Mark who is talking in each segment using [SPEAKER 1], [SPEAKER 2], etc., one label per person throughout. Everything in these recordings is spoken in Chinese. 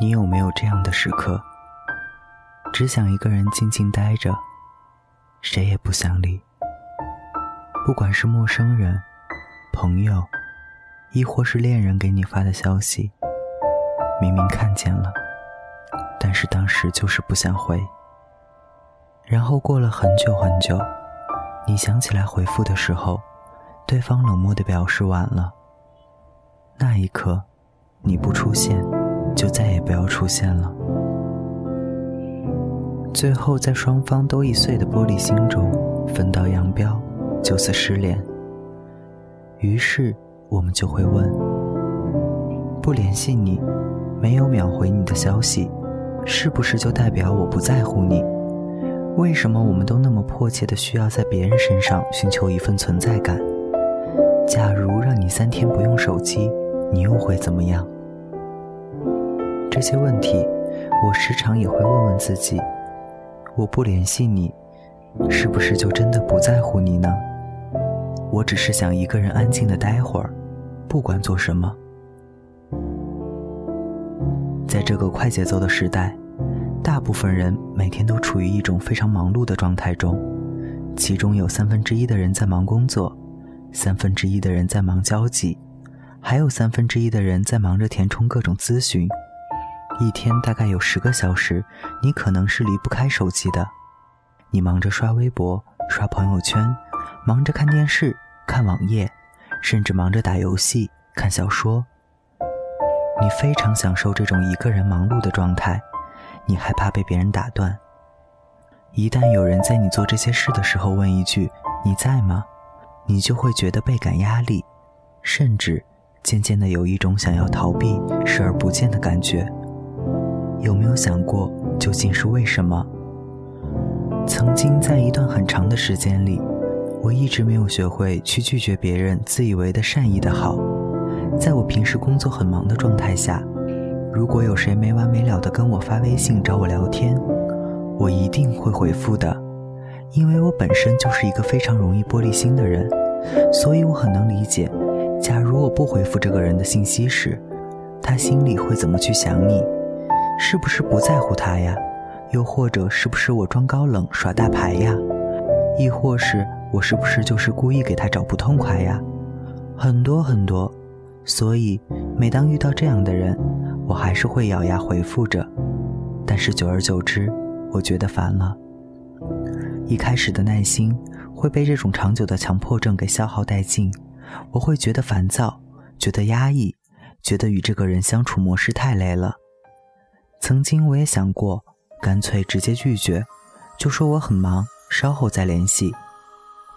[SPEAKER 1] 你有没有这样的时刻？只想一个人静静待着，谁也不想理。不管是陌生人、朋友，亦或是恋人给你发的消息，明明看见了，但是当时就是不想回。然后过了很久很久，你想起来回复的时候，对方冷漠的表示晚了。那一刻，你不出现，就再也不要出现了。最后，在双方都易碎的玻璃心中分道扬镳，就此失联。于是，我们就会问：不联系你，没有秒回你的消息，是不是就代表我不在乎你？为什么我们都那么迫切的需要在别人身上寻求一份存在感？假如让你三天不用手机，你又会怎么样？这些问题，我时常也会问问自己。我不联系你，是不是就真的不在乎你呢？我只是想一个人安静的待会儿，不管做什么。在这个快节奏的时代，大部分人每天都处于一种非常忙碌的状态中，其中有三分之一的人在忙工作，三分之一的人在忙交际，还有三分之一的人在忙着填充各种咨询。一天大概有十个小时，你可能是离不开手机的。你忙着刷微博、刷朋友圈，忙着看电视、看网页，甚至忙着打游戏、看小说。你非常享受这种一个人忙碌的状态，你害怕被别人打断。一旦有人在你做这些事的时候问一句“你在吗”，你就会觉得倍感压力，甚至渐渐的有一种想要逃避、视而不见的感觉。有没有想过，究竟是为什么？曾经在一段很长的时间里，我一直没有学会去拒绝别人自以为的善意的好。在我平时工作很忙的状态下，如果有谁没完没了的跟我发微信找我聊天，我一定会回复的，因为我本身就是一个非常容易玻璃心的人，所以我很能理解，假如我不回复这个人的信息时，他心里会怎么去想你。是不是不在乎他呀？又或者是不是我装高冷耍大牌呀？亦或是我是不是就是故意给他找不痛快呀？很多很多，所以每当遇到这样的人，我还是会咬牙回复着。但是久而久之，我觉得烦了。一开始的耐心会被这种长久的强迫症给消耗殆尽，我会觉得烦躁，觉得压抑，觉得与这个人相处模式太累了。曾经我也想过，干脆直接拒绝，就说我很忙，稍后再联系。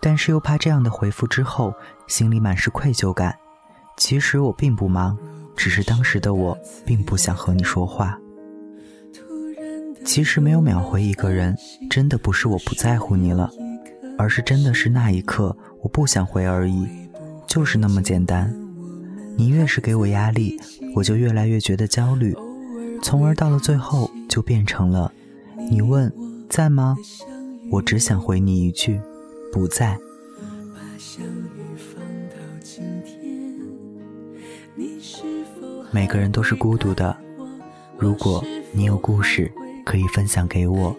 [SPEAKER 1] 但是又怕这样的回复之后，心里满是愧疚感。其实我并不忙，只是当时的我并不想和你说话。其实没有秒回一个人，真的不是我不在乎你了，而是真的是那一刻我不想回而已，就是那么简单。你越是给我压力，我就越来越觉得焦虑。从而到了最后，就变成了你问在吗？我只想回你一句不在。每个人都是孤独的，如果你有故事可以分享给我，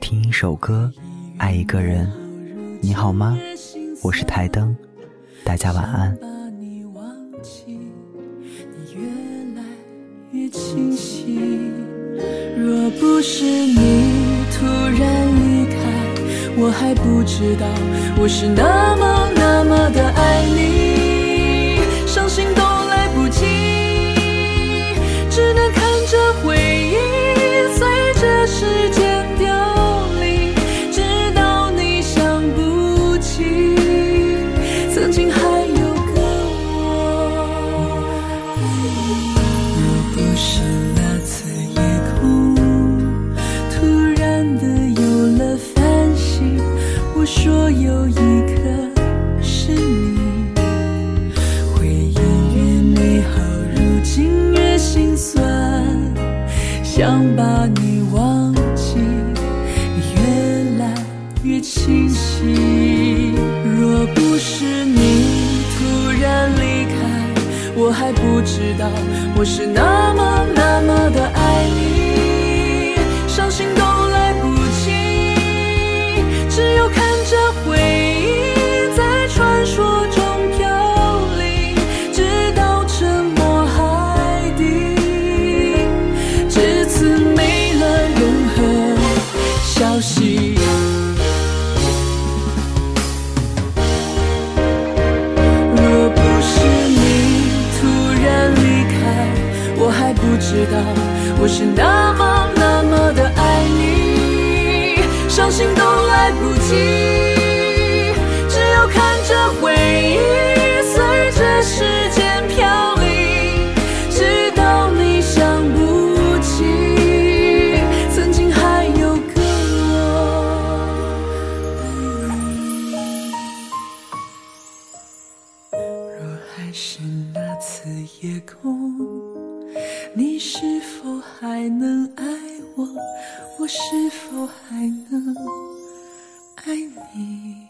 [SPEAKER 1] 听一首歌，爱一个人，你好吗？我是台灯，大家晚安。
[SPEAKER 2] 不是你突然离开，我还不知道我是那么那么的爱你，伤心都来不及，只能看着回越清晰。若不是你突然离开，我还不知道我是那么那么的爱。知道我是那么是否还能爱我？我是否还能爱你？